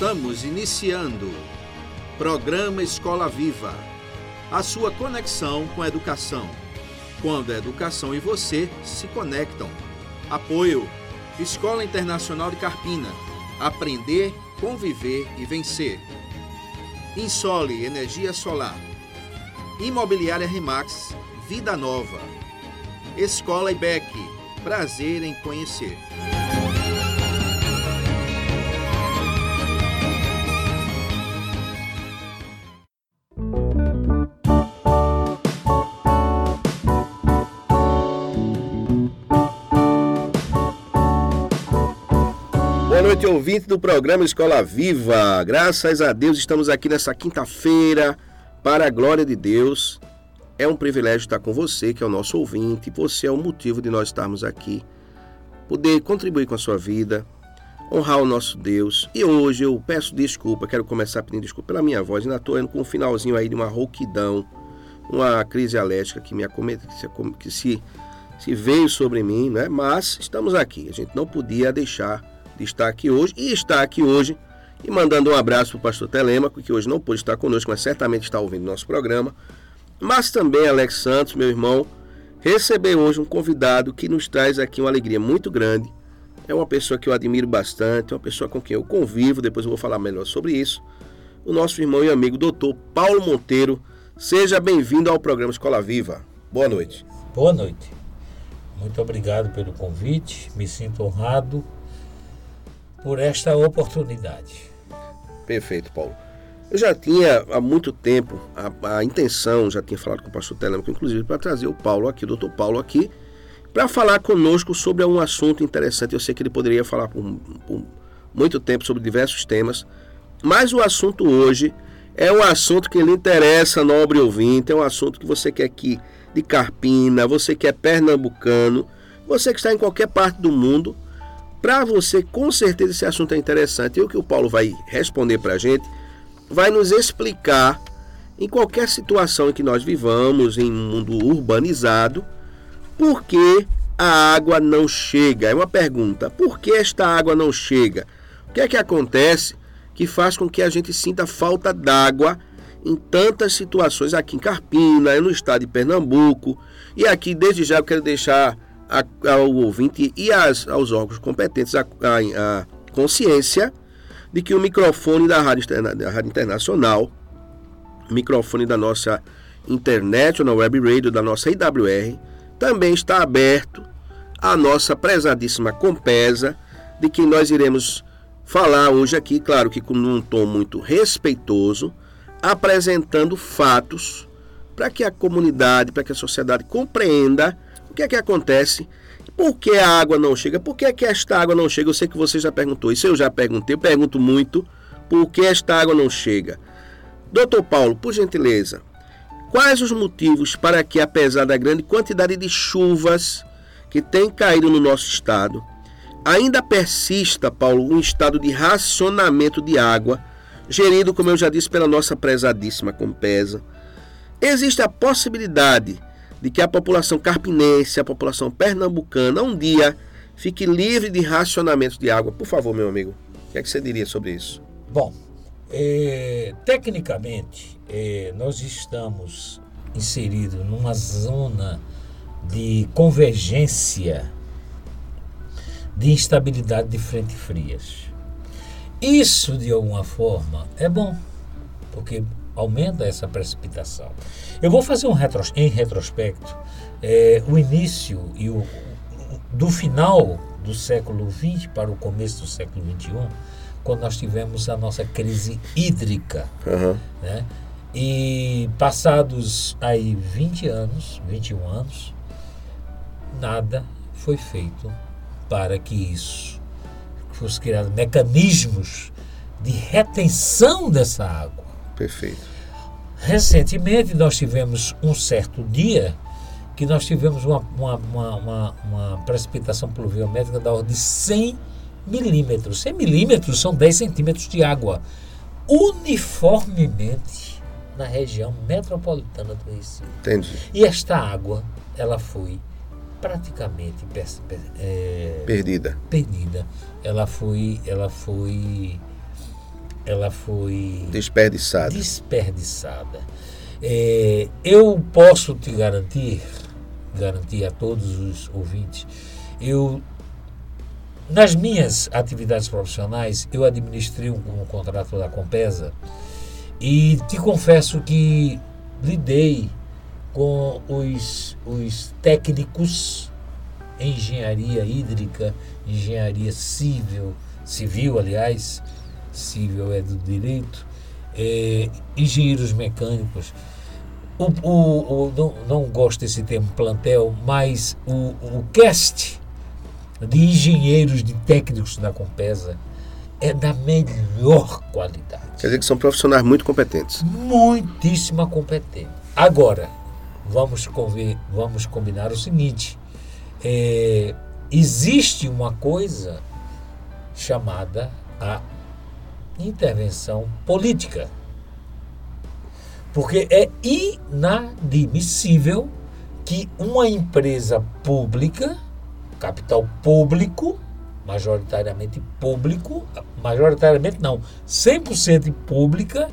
Estamos iniciando Programa Escola Viva, a sua conexão com a educação. Quando a educação e você se conectam. Apoio Escola Internacional de Carpina. Aprender, conviver e vencer. Insole Energia Solar. Imobiliária Remax, Vida Nova. Escola IBEC, prazer em conhecer. Noite, ouvinte do programa Escola Viva. Graças a Deus estamos aqui nessa quinta-feira para a glória de Deus. É um privilégio estar com você, que é o nosso ouvinte. Você é o motivo de nós estarmos aqui. Poder contribuir com a sua vida, honrar o nosso Deus. E hoje eu peço desculpa, quero começar pedindo desculpa pela minha voz. Ainda estou indo com um finalzinho aí de uma rouquidão, uma crise alérgica que me acomete, que se, se veio sobre mim, né? Mas estamos aqui. A gente não podia deixar estar aqui hoje e está aqui hoje. E mandando um abraço para o pastor Telêmaco, que hoje não pôde estar conosco, mas certamente está ouvindo nosso programa. Mas também Alex Santos, meu irmão, recebeu hoje um convidado que nos traz aqui uma alegria muito grande. É uma pessoa que eu admiro bastante, uma pessoa com quem eu convivo, depois eu vou falar melhor sobre isso. O nosso irmão e amigo doutor Paulo Monteiro. Seja bem-vindo ao programa Escola Viva. Boa noite. Boa noite. Muito obrigado pelo convite. Me sinto honrado por esta oportunidade. Perfeito, Paulo. Eu já tinha há muito tempo a, a intenção, já tinha falado com o pastor Telemaco, inclusive, para trazer o Paulo aqui, o doutor Paulo aqui, para falar conosco sobre um assunto interessante. Eu sei que ele poderia falar por, por muito tempo sobre diversos temas, mas o assunto hoje é um assunto que lhe interessa, nobre ouvinte, é um assunto que você quer aqui de Carpina, você que é pernambucano, você que está em qualquer parte do mundo, para você com certeza esse assunto é interessante. E o que o Paulo vai responder para a gente vai nos explicar em qualquer situação em que nós vivamos, em um mundo urbanizado, por que a água não chega? É uma pergunta. Por que esta água não chega? O que é que acontece que faz com que a gente sinta falta d'água em tantas situações aqui em Carpina, no estado de Pernambuco, e aqui desde já eu quero deixar ao ouvinte e as, aos órgãos competentes a, a, a consciência de que o microfone da Rádio, da Rádio Internacional, microfone da nossa internet, ou na web radio da nossa IWR, também está aberto à nossa prezadíssima Compesa, de que nós iremos falar hoje aqui, claro que com um tom muito respeitoso, apresentando fatos para que a comunidade, para que a sociedade compreenda o que é que acontece por que a água não chega? Por que, é que esta água não chega? Eu sei que você já perguntou, isso eu já perguntei, eu pergunto muito, por que esta água não chega? Doutor Paulo, por gentileza, quais os motivos para que, apesar da grande quantidade de chuvas que tem caído no nosso estado, ainda persista, Paulo, um estado de racionamento de água, gerido, como eu já disse, pela nossa prezadíssima Compesa? Existe a possibilidade de que a população carpinense, a população pernambucana, um dia fique livre de racionamento de água. Por favor, meu amigo, o que, é que você diria sobre isso? Bom, é, tecnicamente, é, nós estamos inseridos numa zona de convergência de instabilidade de frente frias. Isso, de alguma forma, é bom, porque aumenta essa precipitação. Eu vou fazer um retro, em retrospecto é, o início e o do final do século XX para o começo do século XXI, quando nós tivemos a nossa crise hídrica. Uhum. Né? E passados aí 20 anos, 21 anos, nada foi feito para que isso fosse criado mecanismos de retenção dessa água. Perfeito. Recentemente nós tivemos um certo dia que nós tivemos uma, uma, uma, uma, uma precipitação pluviométrica da ordem de 100 milímetros. 100 milímetros são 10 centímetros de água. Uniformemente na região metropolitana do Recife. Entendi. E esta água, ela foi praticamente é, perdida. Perdida. Ela foi, ela foi ela foi desperdiçada. desperdiçada. É, eu posso te garantir, garantir a todos os ouvintes, eu nas minhas atividades profissionais, eu administrei um, um contrato da Compesa e te confesso que lidei com os, os técnicos em engenharia hídrica, engenharia civil, civil, aliás, civil é do direito, é, engenheiros mecânicos. O, o, o, não, não gosto desse termo plantel, mas o, o cast de engenheiros, de técnicos da Compesa é da melhor qualidade. Quer dizer que são profissionais muito competentes. Muitíssima competente. Agora, vamos, conver, vamos combinar o seguinte: é, existe uma coisa chamada a intervenção política. Porque é inadmissível que uma empresa pública, capital público, majoritariamente público, majoritariamente não, 100% pública,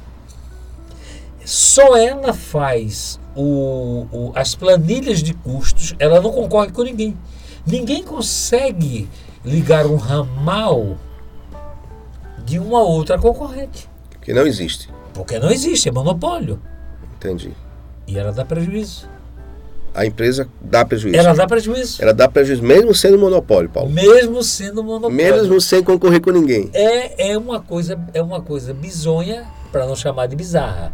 só ela faz o, o, as planilhas de custos, ela não concorre com ninguém. Ninguém consegue ligar um ramal de uma outra concorrente. Que não existe. Porque não existe, é monopólio. Entendi. E ela dá prejuízo. A empresa dá prejuízo. Ela dá prejuízo. Ela dá prejuízo mesmo sendo monopólio, Paulo. Mesmo sendo monopólio. Mesmo sem concorrer com ninguém. É, é uma coisa, é uma coisa bizonha, para não chamar de bizarra.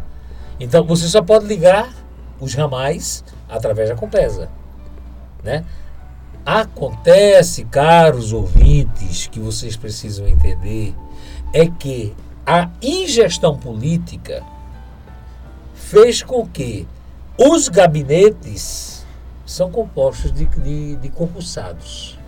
Então você só pode ligar os ramais através da Compesa, né? Acontece, caros ouvintes, que vocês precisam entender, é que a ingestão política fez com que os gabinetes são compostos de, de, de concursados.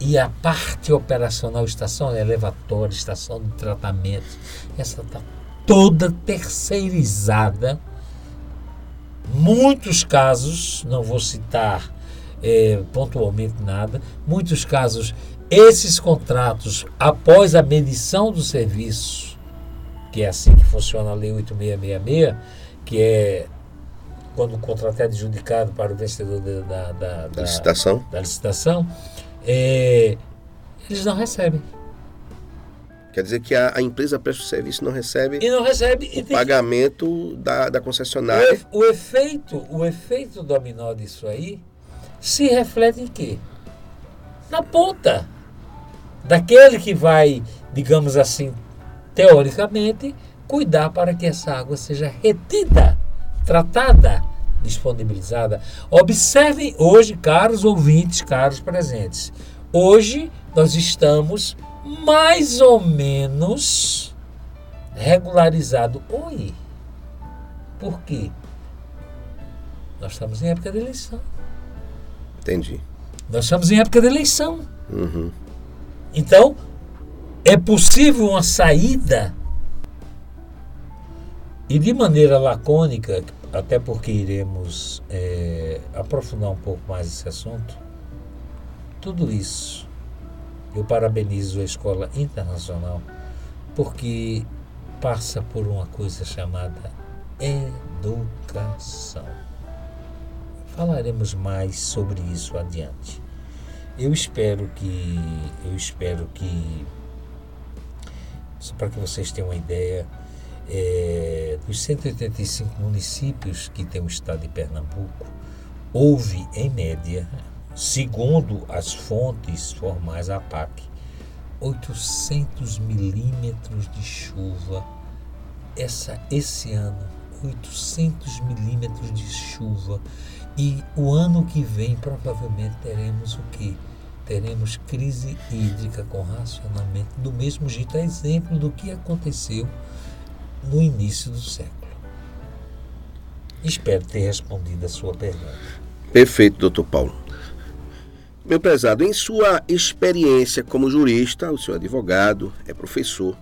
E a parte operacional, estação elevatória, estação de tratamento, essa está toda terceirizada. Muitos casos, não vou citar é, pontualmente nada, muitos casos, esses contratos, após a medição do serviço, que é assim que funciona a Lei 8666, que é quando o contrato é adjudicado para o vencedor da, da, da, licitação, da licitação é, eles não recebem. Quer dizer que a, a, empresa presta o serviço não recebe, e não recebe o pagamento que... da, da concessionária. O, o, efeito, o efeito dominó disso aí se reflete em quê? Na ponta. Daquele que vai, digamos assim, teoricamente, cuidar para que essa água seja retida, tratada, disponibilizada. Observem hoje, caros ouvintes, caros presentes. Hoje nós estamos mais ou menos regularizado. Oi. Por quê? Nós estamos em época de eleição. Entendi. Nós estamos em época de eleição. Uhum. Então, é possível uma saída e de maneira lacônica, até porque iremos é, aprofundar um pouco mais esse assunto, tudo isso eu parabenizo a Escola Internacional porque passa por uma coisa chamada educação. Falaremos mais sobre isso adiante. Eu espero que eu espero que só para que vocês tenham uma ideia, é, dos 185 municípios que tem o estado de Pernambuco, houve em média segundo as fontes formais da PAC, 800 milímetros de chuva essa, esse ano. 800 milímetros de chuva. E o ano que vem provavelmente teremos o quê? Teremos crise hídrica com racionamento do mesmo jeito, é exemplo do que aconteceu no início do século. Espero ter respondido a sua pergunta. Perfeito, doutor Paulo. Meu prezado, em sua experiência como jurista, o senhor é advogado, é professor,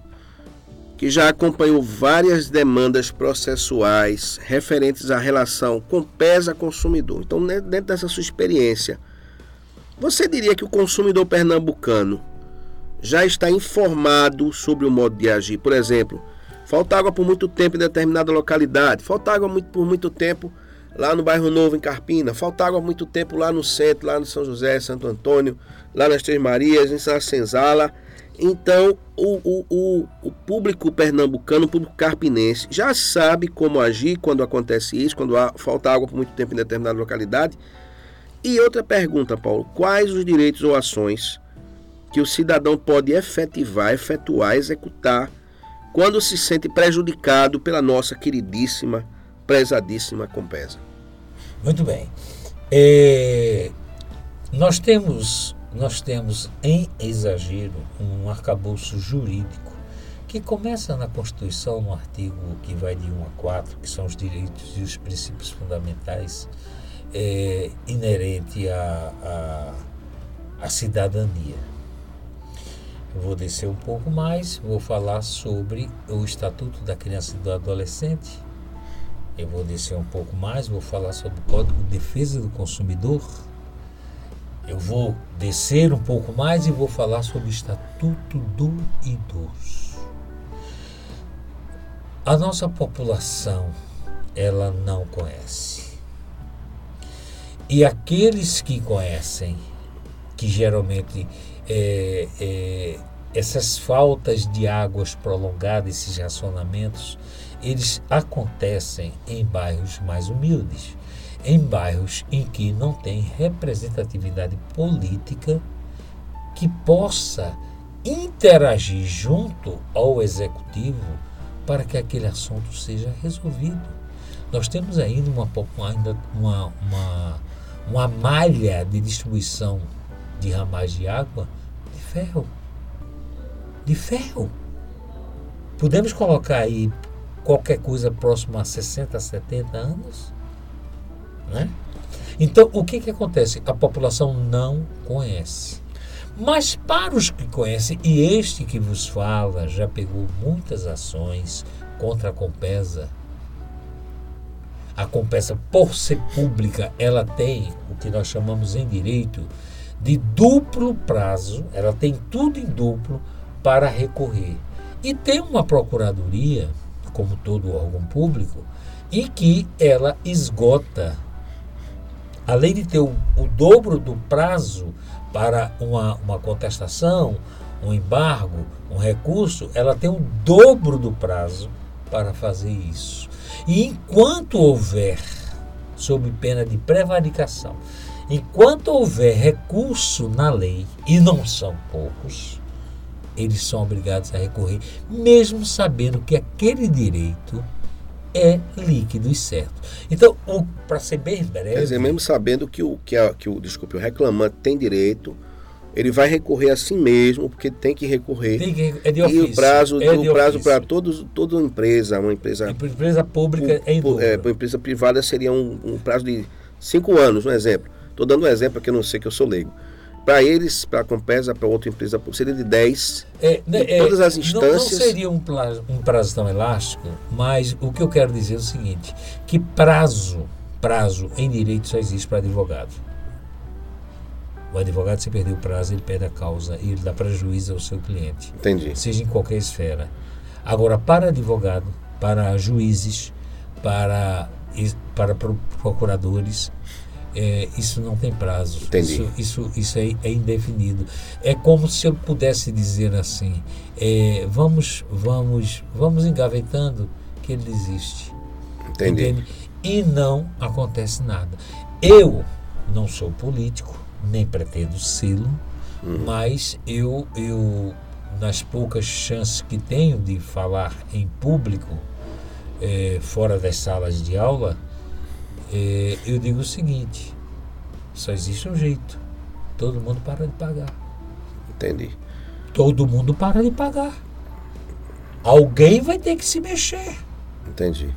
que já acompanhou várias demandas processuais referentes à relação com pesa consumidor. Então, dentro dessa sua experiência, você diria que o consumidor pernambucano já está informado sobre o modo de agir. Por exemplo, falta água por muito tempo em determinada localidade, falta água por muito tempo lá no bairro Novo, em Carpina, falta água muito tempo lá no centro, lá no São José, Santo Antônio, lá nas Três Marias, em Senzala. Então, o, o, o, o, público pernambucano, o público carpinense, já sabe como agir quando acontece isso, quando há, falta água por muito tempo em determinada localidade. E outra pergunta, Paulo: quais os direitos ou ações que o cidadão pode efetivar, efetuar, executar quando se sente prejudicado pela nossa queridíssima, prezadíssima Compesa? Muito bem. É, nós temos nós temos em exagero um arcabouço jurídico que começa na Constituição, no artigo que vai de 1 a 4, que são os direitos e os princípios fundamentais é, inerente à, à, à cidadania. Eu vou descer um pouco mais, vou falar sobre o Estatuto da Criança e do Adolescente. Eu vou descer um pouco mais, vou falar sobre o Código de Defesa do Consumidor eu vou descer um pouco mais e vou falar sobre o Estatuto do Idoso. A nossa população, ela não conhece. E aqueles que conhecem, que geralmente é, é, essas faltas de águas prolongadas, esses racionamentos, eles acontecem em bairros mais humildes em bairros em que não tem representatividade política que possa interagir junto ao executivo para que aquele assunto seja resolvido. Nós temos ainda uma, uma, uma, uma malha de distribuição de ramais de água de ferro. De ferro. Podemos colocar aí qualquer coisa próxima a 60, 70 anos? Né? Então, o que, que acontece? A população não conhece. Mas para os que conhecem, e este que vos fala já pegou muitas ações contra a Compesa. A Compesa, por ser pública, ela tem o que nós chamamos em direito de duplo prazo, ela tem tudo em duplo para recorrer. E tem uma procuradoria, como todo órgão público, e que ela esgota além de ter o, o dobro do prazo para uma, uma contestação, um embargo, um recurso, ela tem o dobro do prazo para fazer isso. E enquanto houver, sob pena de prevaricação, enquanto houver recurso na lei, e não são poucos, eles são obrigados a recorrer, mesmo sabendo que aquele direito é líquido e certo. Então, para ser bem breve. Quer dizer, mesmo sabendo que o, que, a, que o, desculpe, o reclamante tem direito, ele vai recorrer a si mesmo, porque tem que recorrer. Tem que, é de ofício. E o prazo, é o prazo para toda empresa, uma empresa. Empresa pública é em é, Para empresa privada seria um, um prazo de cinco anos, um exemplo. Estou dando um exemplo porque eu não sei que eu sou leigo. Para eles, para a Compesa, para outra empresa, seria de 10. É, né, é, todas as instâncias. Não, não seria um prazo, um prazo tão elástico, mas o que eu quero dizer é o seguinte: que prazo, prazo em direito só existe para advogado. O advogado, se perder o prazo, ele perde a causa e ele dá prejuízo ao seu cliente. Entendi. Seja em qualquer esfera. Agora, para advogado, para juízes, para, para procuradores, é, isso não tem prazo. Entendi. Isso, isso, isso é, é, indefinido. É como se eu pudesse dizer assim: é, vamos, vamos, vamos engavetando que ele existe. Entendi. Entende? E não acontece nada. Eu não sou político, nem pretendo sê-lo, uhum. mas eu, eu, nas poucas chances que tenho de falar em público, é, fora das salas de aula, é, eu digo o seguinte: só existe um jeito. Todo mundo para de pagar. Entendi. Todo mundo para de pagar. Alguém vai ter que se mexer. Entendi.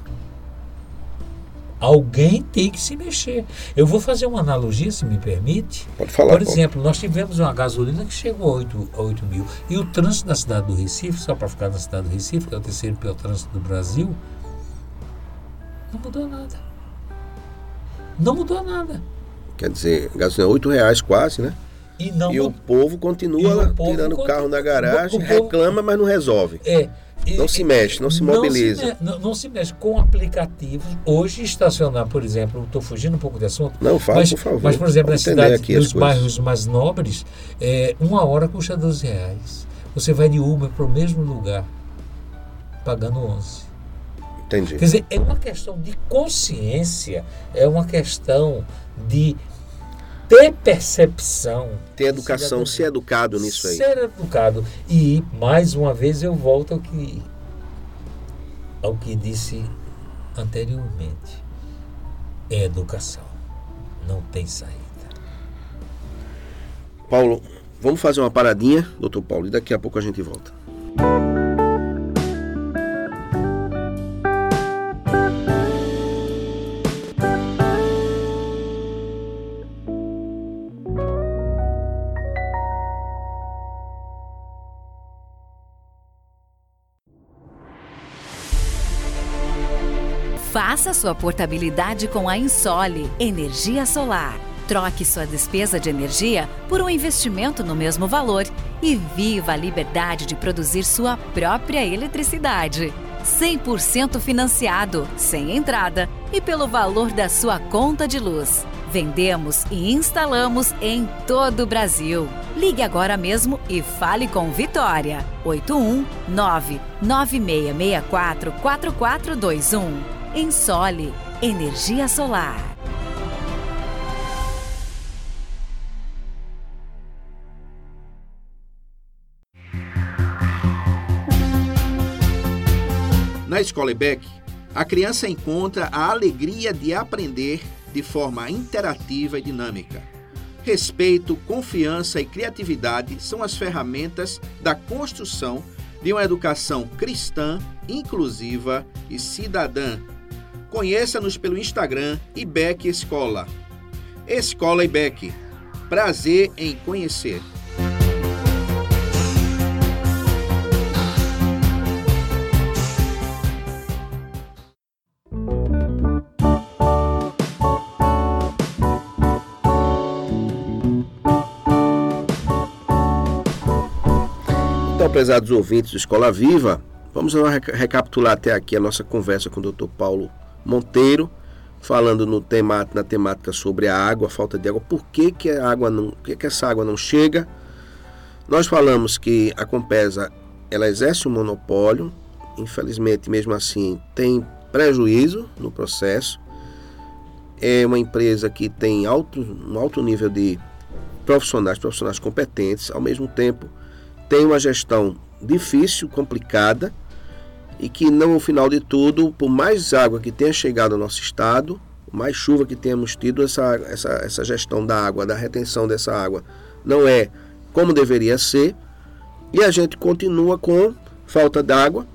Alguém tem que se mexer. Eu vou fazer uma analogia, se me permite. Pode falar. Por exemplo, nós tivemos uma gasolina que chegou a 8, a 8 mil. E o trânsito da cidade do Recife, só para ficar na cidade do Recife, que é o terceiro pior trânsito do Brasil, não mudou nada. Não mudou nada. Quer dizer, gasolina é 8 reais quase, né? E, não, e o povo continua o povo tirando o carro da garagem, reclama, mas não resolve. É. Não se mexe, não se mobiliza. Não se, não, não se mexe com aplicativos. Hoje, estacionar, por exemplo, estou fugindo um pouco do assunto. Não, fala, mas, por favor. Mas, por exemplo, nas cidades, nos bairros mais nobres, é, uma hora custa 12 reais. Você vai de Uber para o mesmo lugar, pagando 11. Entendi. Quer dizer, é uma questão de consciência, é uma questão de ter percepção. Ter educação, ser educado nisso aí. Ser educado. E, mais uma vez, eu volto ao que, ao que disse anteriormente. É educação. Não tem saída. Paulo, vamos fazer uma paradinha, doutor Paulo, e daqui a pouco a gente volta. Faça sua portabilidade com a Insole Energia Solar. Troque sua despesa de energia por um investimento no mesmo valor e viva a liberdade de produzir sua própria eletricidade. 100% financiado, sem entrada e pelo valor da sua conta de luz. Vendemos e instalamos em todo o Brasil. Ligue agora mesmo e fale com Vitória. 819 9664 4421 Ensole Energia Solar. Na Escola EBEC, a criança encontra a alegria de aprender de forma interativa e dinâmica. Respeito, confiança e criatividade são as ferramentas da construção de uma educação cristã, inclusiva e cidadã Conheça-nos pelo Instagram IBEC Escola. Escola. Prazer em conhecer. Então, prezados ouvintes do Escola Viva, vamos recapitular até aqui a nossa conversa com o Dr. Paulo Monteiro, falando no na temática sobre a água, a falta de água, por que, que a água não, por que, que essa água não chega. Nós falamos que a Compesa ela exerce um monopólio, infelizmente mesmo assim tem prejuízo no processo. É uma empresa que tem alto, um alto nível de profissionais, profissionais competentes, ao mesmo tempo tem uma gestão difícil, complicada e que no final de tudo, por mais água que tenha chegado ao nosso estado, mais chuva que tenhamos tido, essa, essa, essa gestão da água, da retenção dessa água, não é como deveria ser. E a gente continua com falta d'água,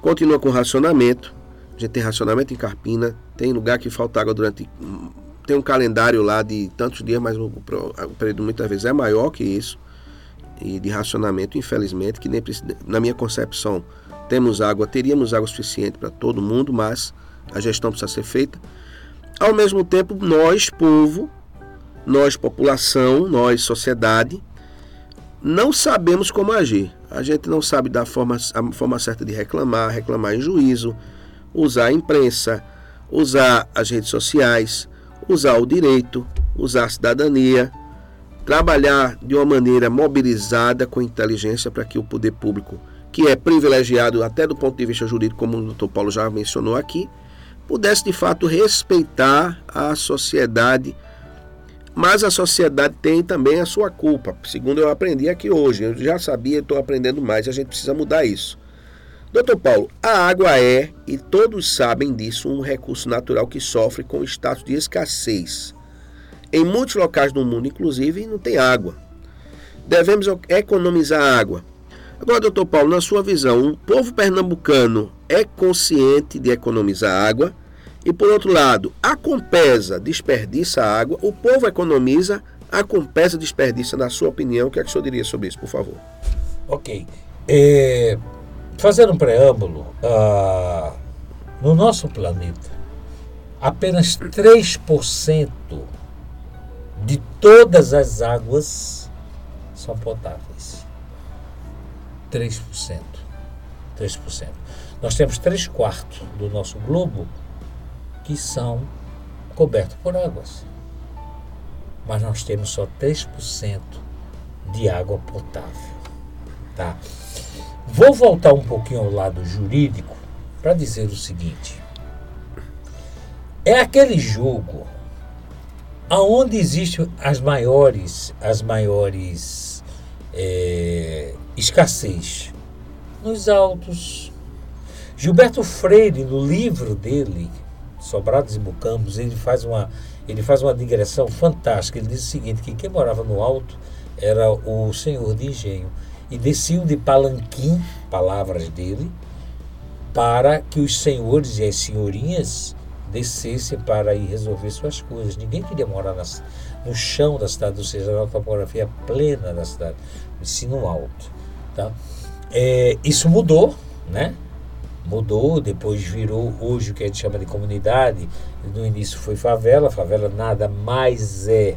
continua com racionamento. A gente tem racionamento em Carpina, tem lugar que falta água durante. Tem um calendário lá de tantos dias, mas o, o período muitas vezes é maior que isso. E de racionamento, infelizmente, que nem na minha concepção temos água, teríamos água suficiente para todo mundo, mas a gestão precisa ser feita. Ao mesmo tempo, nós, povo, nós, população, nós, sociedade, não sabemos como agir. A gente não sabe da forma, a forma certa de reclamar, reclamar em juízo, usar a imprensa, usar as redes sociais, usar o direito, usar a cidadania, trabalhar de uma maneira mobilizada com inteligência para que o poder público que é privilegiado até do ponto de vista jurídico, como o doutor Paulo já mencionou aqui, pudesse de fato respeitar a sociedade. Mas a sociedade tem também a sua culpa, segundo eu aprendi aqui hoje. Eu já sabia, estou aprendendo mais, a gente precisa mudar isso. Doutor Paulo, a água é, e todos sabem disso, um recurso natural que sofre com status de escassez. Em muitos locais do mundo, inclusive, não tem água. Devemos economizar água, Agora, doutor Paulo, na sua visão, o povo pernambucano é consciente de economizar água? E por outro lado, a Compesa desperdiça água, o povo economiza, a Compesa desperdiça, na sua opinião, o que é que o senhor diria sobre isso, por favor? Ok. É, fazendo um preâmbulo, ah, no nosso planeta, apenas 3% de todas as águas são potáveis. 3%. 3%. Nós temos 3 quartos do nosso globo que são cobertos por águas. Mas nós temos só 3% de água potável. Tá? Vou voltar um pouquinho ao lado jurídico para dizer o seguinte. É aquele jogo aonde existem as maiores, as maiores é, escassez nos altos. Gilberto Freire, no livro dele, Sobrados e Mucambos, ele faz uma, ele faz uma digressão fantástica. Ele diz o seguinte, que quem morava no alto era o senhor de engenho. E desciam de palanquim, palavras dele, para que os senhores e as senhorinhas descessem para ir resolver suas coisas. Ninguém queria morar nas, no chão da cidade, ou seja, na topografia plena da cidade, ensino alto. Tá? É, isso mudou, né? Mudou, depois virou hoje o que a gente chama de comunidade. No início foi favela, favela nada mais é,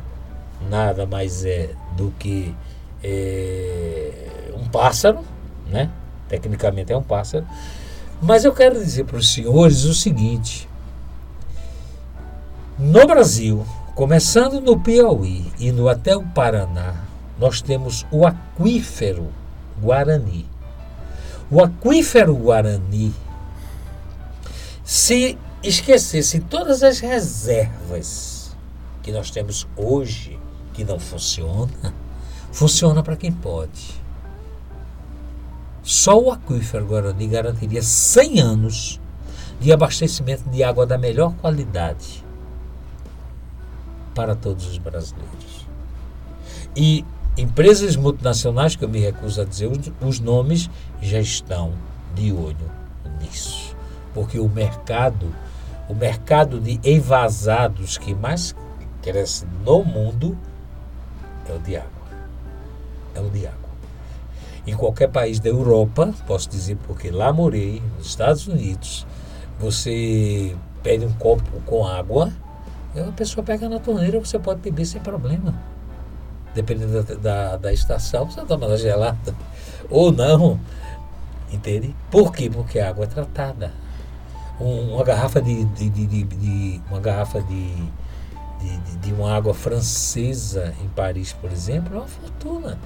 nada mais é do que é, um pássaro, né? Tecnicamente é um pássaro. Mas eu quero dizer para os senhores o seguinte: no Brasil, começando no Piauí, indo até o Paraná, nós temos o aquífero Guarani. O aquífero Guarani, se esquecesse todas as reservas que nós temos hoje, que não funciona, funciona para quem pode. Só o aquífero Guarani garantiria 100 anos de abastecimento de água da melhor qualidade para todos os brasileiros. E empresas multinacionais, que eu me recuso a dizer os, nomes, já estão de olho nisso. Porque o mercado, o mercado de envasados que mais cresce no mundo é o de água. É o de água. Em qualquer país da Europa, posso dizer porque lá morei, nos Estados Unidos, você pede um copo com água, a pessoa pega na torneira, você pode beber sem problema. Dependendo da, da, da estação, você toma na gelada. Ou não. Entende? Por quê? Porque a água é tratada. Um, uma garrafa de, de, de, de, uma garrafa de, de, de uma água francesa em Paris, por exemplo, é uma fortuna.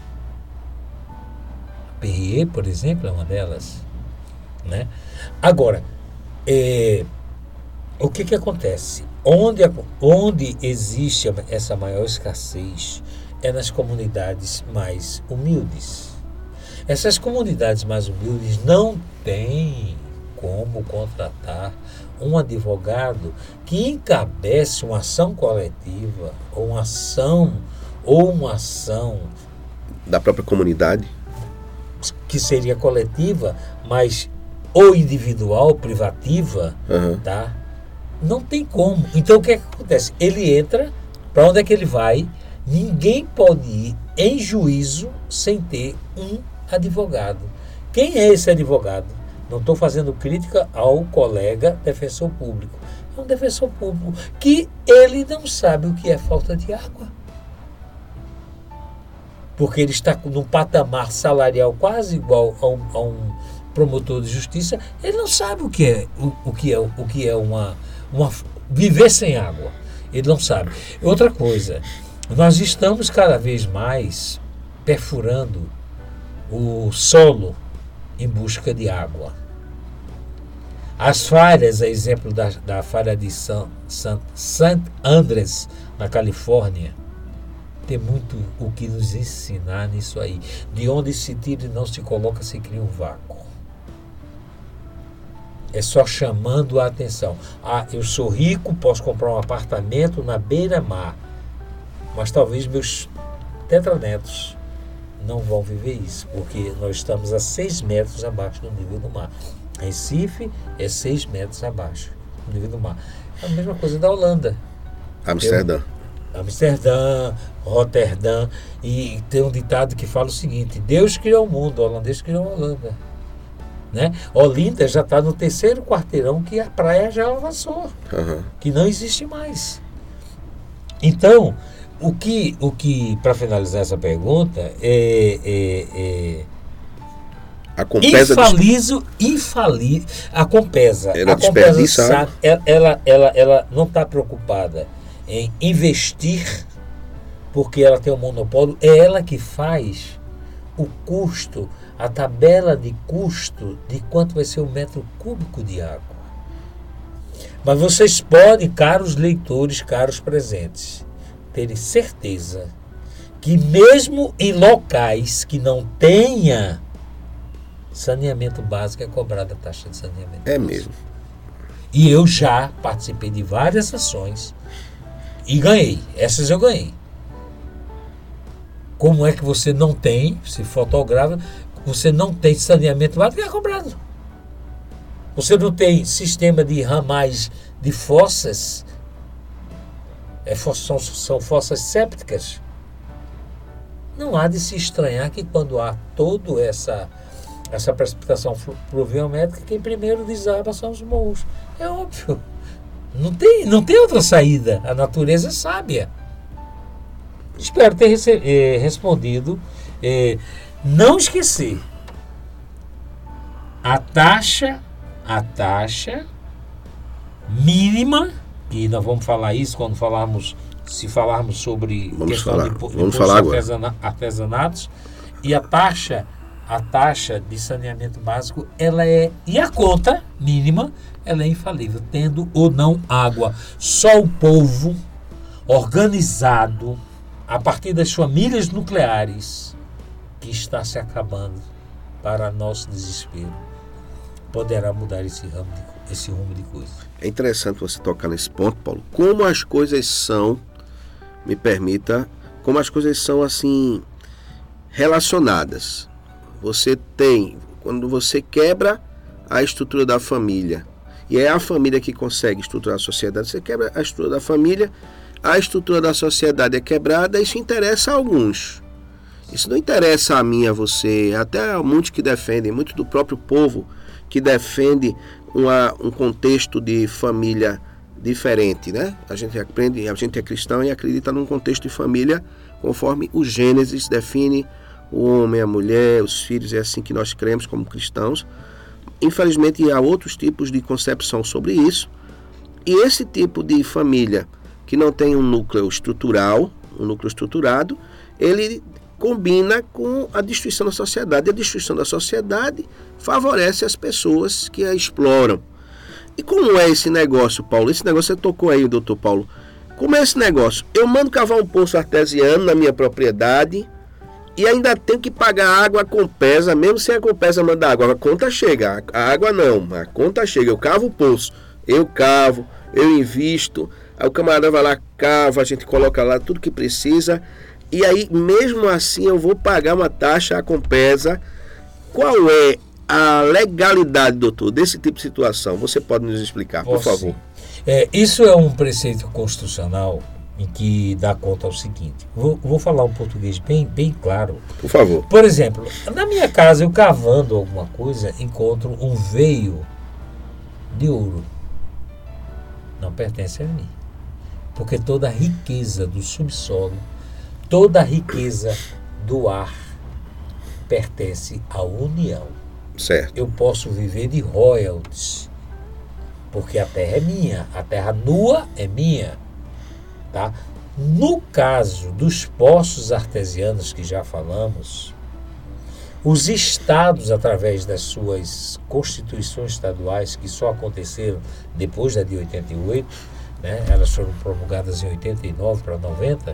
Perrier, por exemplo, é uma delas. Né? Agora, é, o que, que acontece? Onde, onde existe essa maior escassez é nas comunidades mais humildes. Essas comunidades mais humildes não têm como contratar um advogado que encabece uma ação coletiva ou uma ação ou uma ação da própria comunidade que seria coletiva, mas ou individual, privativa, uhum. tá? Não tem como. Então o que, é que acontece? Ele entra, para onde é que ele vai? Ninguém pode ir em juízo sem ter um advogado. Quem é esse advogado? Não estou fazendo crítica ao colega defensor público. É um defensor público que ele não sabe o que é falta de água porque ele está num patamar salarial quase igual a um, a um promotor de justiça, ele não sabe o que é o, o que é o que é uma, uma viver sem água. Ele não sabe. Outra coisa, nós estamos cada vez mais perfurando o solo em busca de água. As falhas, a exemplo da, da falha de San, San, St. Andres, na Califórnia, tem muito o que nos ensinar nisso aí. De onde se tira e não se coloca, se cria um vácuo. É só chamando a atenção. Ah, eu sou rico, posso comprar um apartamento na beira-mar. Mas talvez meus tetranetos não vão viver isso, porque nós estamos a 6 metros abaixo do nível do mar. Recife é 6 metros abaixo do nível do mar. É a mesma coisa da Holanda. Amsterdã. Amsterdã, Roterdã, e tem um ditado que fala o seguinte: Deus criou o mundo, o holandês criou a Holanda. Né? Olinda já está no terceiro quarteirão que a praia já avançou, uhum. que não existe mais. Então, o que, o que para finalizar essa pergunta, é, é, é a Compesa infalizo, infali, a Compesa, ela a Compesa sabe, ela, ela, ela não está preocupada em investir porque ela tem um monopólio, é ela que faz o custo, a tabela de custo de quanto vai ser o metro cúbico de água. Mas vocês podem, caros leitores, caros presentes, terem certeza que mesmo em locais que não tenha saneamento básico é cobrada a taxa de saneamento. É mesmo. E eu já participei de várias ações e ganhei. Essas eu ganhei. Como é que você não tem, se fotografa, você não tem saneamento básico, é cobrado. Você não tem sistema de ramais de fossas, é, são, são fossas sépticas. Não há de se estranhar que quando há toda essa, essa precipitação pluviométrica, quem primeiro desaba são os morros. É óbvio. Não tem, não tem outra saída. A natureza é sábia. Espero ter eh, respondido. Eh, não esquecer. A taxa, a taxa mínima, e nós vamos falar isso quando falarmos, se falarmos sobre vamos questão falar, de, de vamos falar artesana, artesanatos, e a taxa, a taxa de saneamento básico, ela é, e a conta mínima, ela é infalível, tendo ou não água. Só o povo organizado, a partir das famílias nucleares que está se acabando para nosso desespero, poderá mudar esse, ramo de, esse rumo de coisas. É interessante você tocar nesse ponto, Paulo. Como as coisas são, me permita, como as coisas são assim relacionadas. Você tem, quando você quebra a estrutura da família, e é a família que consegue estruturar a sociedade, você quebra a estrutura da família, a estrutura da sociedade é quebrada, isso interessa a alguns. Isso não interessa a mim, a você, até a muitos que defendem, muito do próprio povo que defende uma, um contexto de família diferente, né? A gente aprende, a gente é cristão e acredita num contexto de família conforme o Gênesis define o homem, a mulher, os filhos, é assim que nós cremos como cristãos. Infelizmente há outros tipos de concepção sobre isso. E esse tipo de família que não tem um núcleo estrutural, um núcleo estruturado, ele combina com a destruição da sociedade. A destruição da sociedade favorece as pessoas que a exploram. E como é esse negócio, Paulo? Esse negócio você tocou aí, doutor Paulo. Como é esse negócio? Eu mando cavar um poço artesiano na minha propriedade e ainda tenho que pagar água com pesa, mesmo sem a Compesa mandar água. A conta chega, a água não, a conta chega. Eu cavo o poço, eu cavo, eu invisto, Aí o camarada vai lá, cava, a gente coloca lá tudo que precisa. E aí, mesmo assim, eu vou pagar uma taxa a Compesa. Qual é a legalidade, doutor, desse tipo de situação? Você pode nos explicar, por favor? É, isso é um preceito constitucional em que dá conta ao seguinte. Vou, vou, falar um português bem, bem claro. Por favor. Por exemplo, na minha casa, eu cavando alguma coisa, encontro um veio de ouro. Não pertence a mim. Porque toda a riqueza do subsolo, toda a riqueza do ar pertence à União. Certo. Eu posso viver de royalties, porque a terra é minha, a terra nua é minha, tá? No caso dos poços artesianos que já falamos, os estados, através das suas constituições estaduais, que só aconteceram depois da de 88, né, elas foram promulgadas em 89 para 90,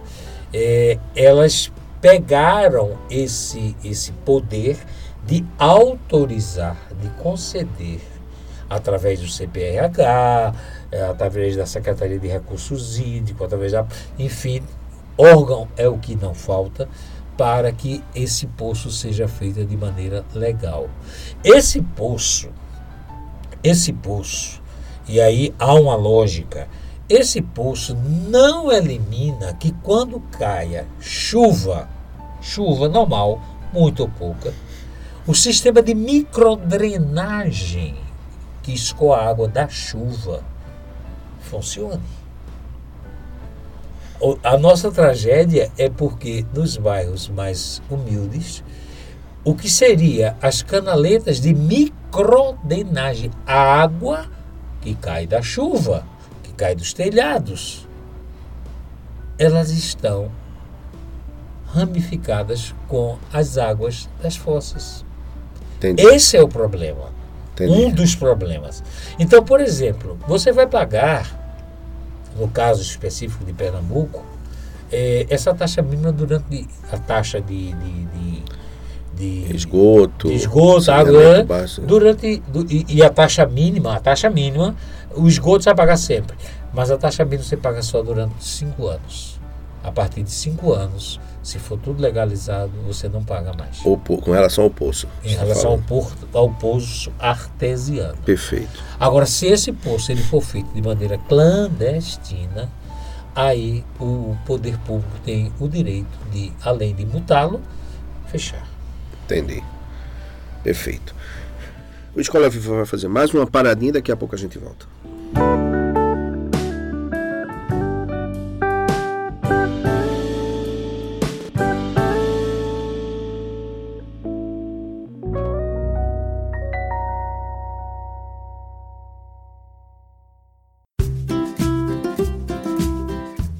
é, elas pegaram esse, esse poder de autorizar, de conceder, através do CPRH, é, através da Secretaria de Recursos Hídricos, através da. Enfim, órgão é o que não falta para que esse poço seja feito de maneira legal. Esse poço, esse poço, e aí há uma lógica esse poço não elimina que quando caia chuva, chuva normal, muito ou pouca, o sistema de microdrenagem que escoa a água da chuva funcione. A nossa tragédia é porque nos bairros mais humildes, o que seria as canaletas de microdenagem, a água que cai da chuva, cai dos telhados, elas estão ramificadas com as águas das fossas. Entendi. Esse é o problema. Entendi. Um dos problemas. Então, por exemplo, você vai pagar, no caso específico de Pernambuco, é, essa taxa mínima durante a taxa de, de, de, de esgoto, de esgoto água, durante do, e, e, a taxa mínima, a taxa mínima, o esgoto você vai pagar sempre, mas a taxa mínima você paga só durante cinco anos. A partir de cinco anos, se for tudo legalizado, você não paga mais. Com relação ao poço. Em relação ao, porto, ao poço artesiano. Perfeito. Agora, se esse poço ele for feito de maneira clandestina, aí o poder público tem o direito de, além de multá-lo, fechar. Entendi. Perfeito. O Escola Viva vai fazer mais uma paradinha, daqui a pouco a gente volta. Bye.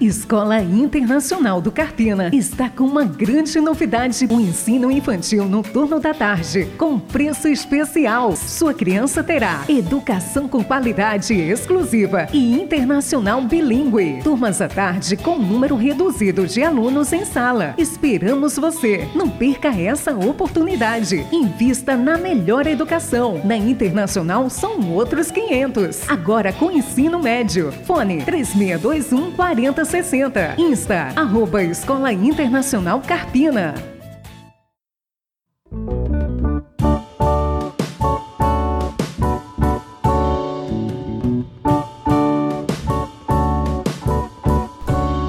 Escola Internacional do Carpina está com uma grande novidade: o ensino infantil no turno da tarde, com preço especial. Sua criança terá educação com qualidade exclusiva e internacional bilíngue. Turmas à tarde com número reduzido de alunos em sala. Esperamos você. Não perca essa oportunidade. Invista na melhor educação. Na Internacional são outros 500. Agora com ensino médio. Fone 3621 40 60. Insta, arroba Escola Internacional Carpina.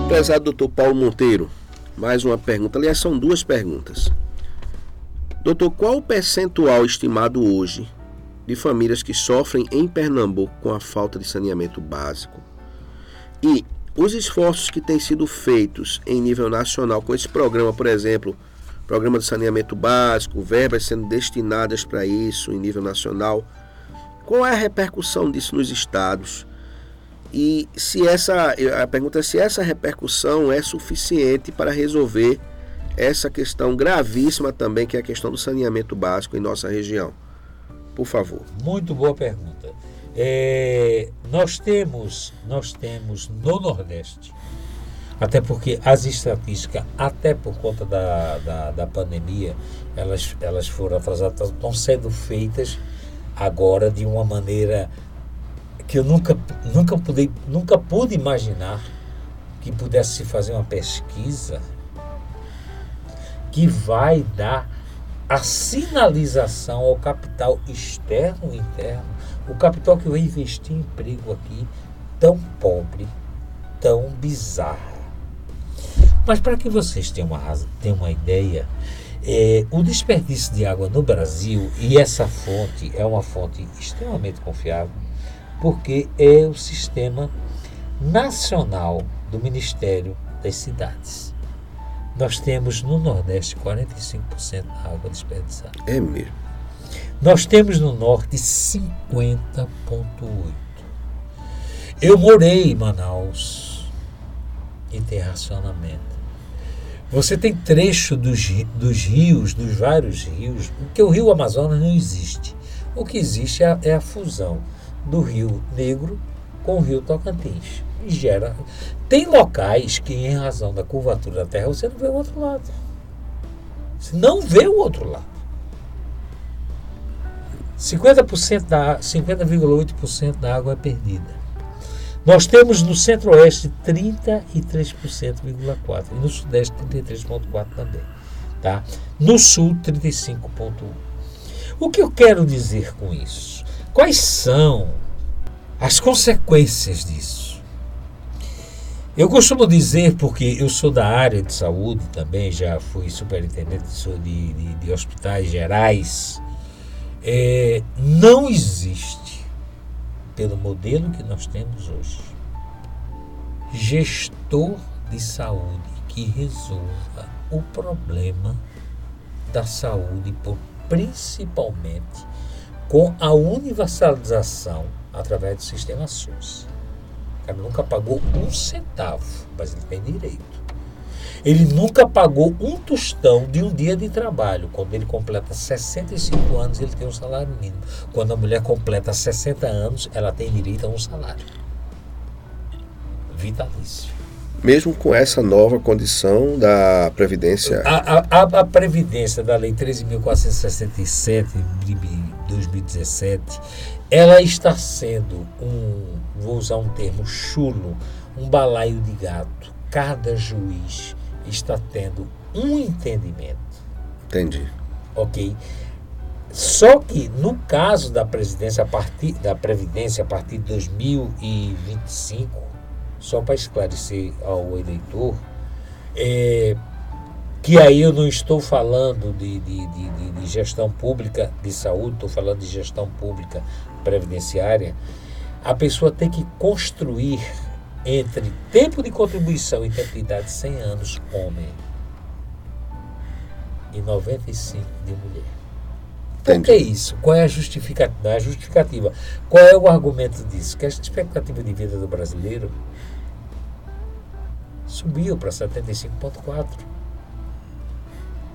Prezado doutor Paulo Monteiro, mais uma pergunta. Aliás, são duas perguntas. Doutor, qual o percentual estimado hoje de famílias que sofrem em Pernambuco com a falta de saneamento básico? E os esforços que têm sido feitos em nível nacional com esse programa, por exemplo, programa de saneamento básico, verbas sendo destinadas para isso em nível nacional, qual é a repercussão disso nos estados? E se essa, a pergunta é se essa repercussão é suficiente para resolver essa questão gravíssima também, que é a questão do saneamento básico em nossa região. Por favor. Muito boa pergunta. É, nós temos, nós temos no Nordeste, até porque as estatísticas, até por conta da, da, da pandemia, elas, elas foram atrasadas, estão sendo feitas agora de uma maneira que eu nunca, nunca, pude, nunca pude imaginar que pudesse se fazer uma pesquisa que vai dar a sinalização ao capital externo e interno o capital que vai investir em emprego aqui, tão pobre, tão bizarra. Mas para que vocês tenham uma, tenham uma ideia, é, o desperdício de água no Brasil, e essa fonte é uma fonte extremamente confiável, porque é o sistema nacional do Ministério das Cidades. Nós temos no Nordeste 45% da água desperdiçada. É mesmo. Nós temos no norte 50,8. Eu morei em Manaus e tem racionamento. Você tem trecho dos, dos rios, dos vários rios, porque o rio Amazonas não existe. O que existe é a, é a fusão do rio Negro com o rio Tocantins. E gera. Tem locais que, em razão da curvatura da Terra, você não vê o outro lado. Você não vê o outro lado. 50% da 50,8% da água é perdida. Nós temos no centro-oeste 33,4% e no sudeste 33,4% também. Tá? No Sul, 35,1. O que eu quero dizer com isso? Quais são as consequências disso? Eu costumo dizer, porque eu sou da área de saúde também, já fui superintendente de, de, de hospitais gerais, é, não existe, pelo modelo que nós temos hoje, gestor de saúde que resolva o problema da saúde, por, principalmente com a universalização através do sistema SUS. O cara nunca pagou um centavo, mas ele tem direito. Ele nunca pagou um tostão de um dia de trabalho. Quando ele completa 65 anos, ele tem um salário mínimo. Quando a mulher completa 60 anos, ela tem direito a um salário vitalício. Mesmo com essa nova condição da Previdência? A, a, a Previdência da Lei 13.467 de 2017, ela está sendo um, vou usar um termo chulo, um balaio de gato. Cada juiz está tendo um entendimento. Entendi. Ok? Só que no caso da presidência a partir da previdência a partir de 2025, só para esclarecer ao eleitor, é, que aí eu não estou falando de, de, de, de gestão pública de saúde, estou falando de gestão pública previdenciária, a pessoa tem que construir entre tempo de contribuição e tempo de idade 100 anos homem e 95 de mulher. Por que isso? Qual é a justificativa? A justificativa. Qual é o argumento disso? Que a expectativa de vida do brasileiro subiu para 75,4.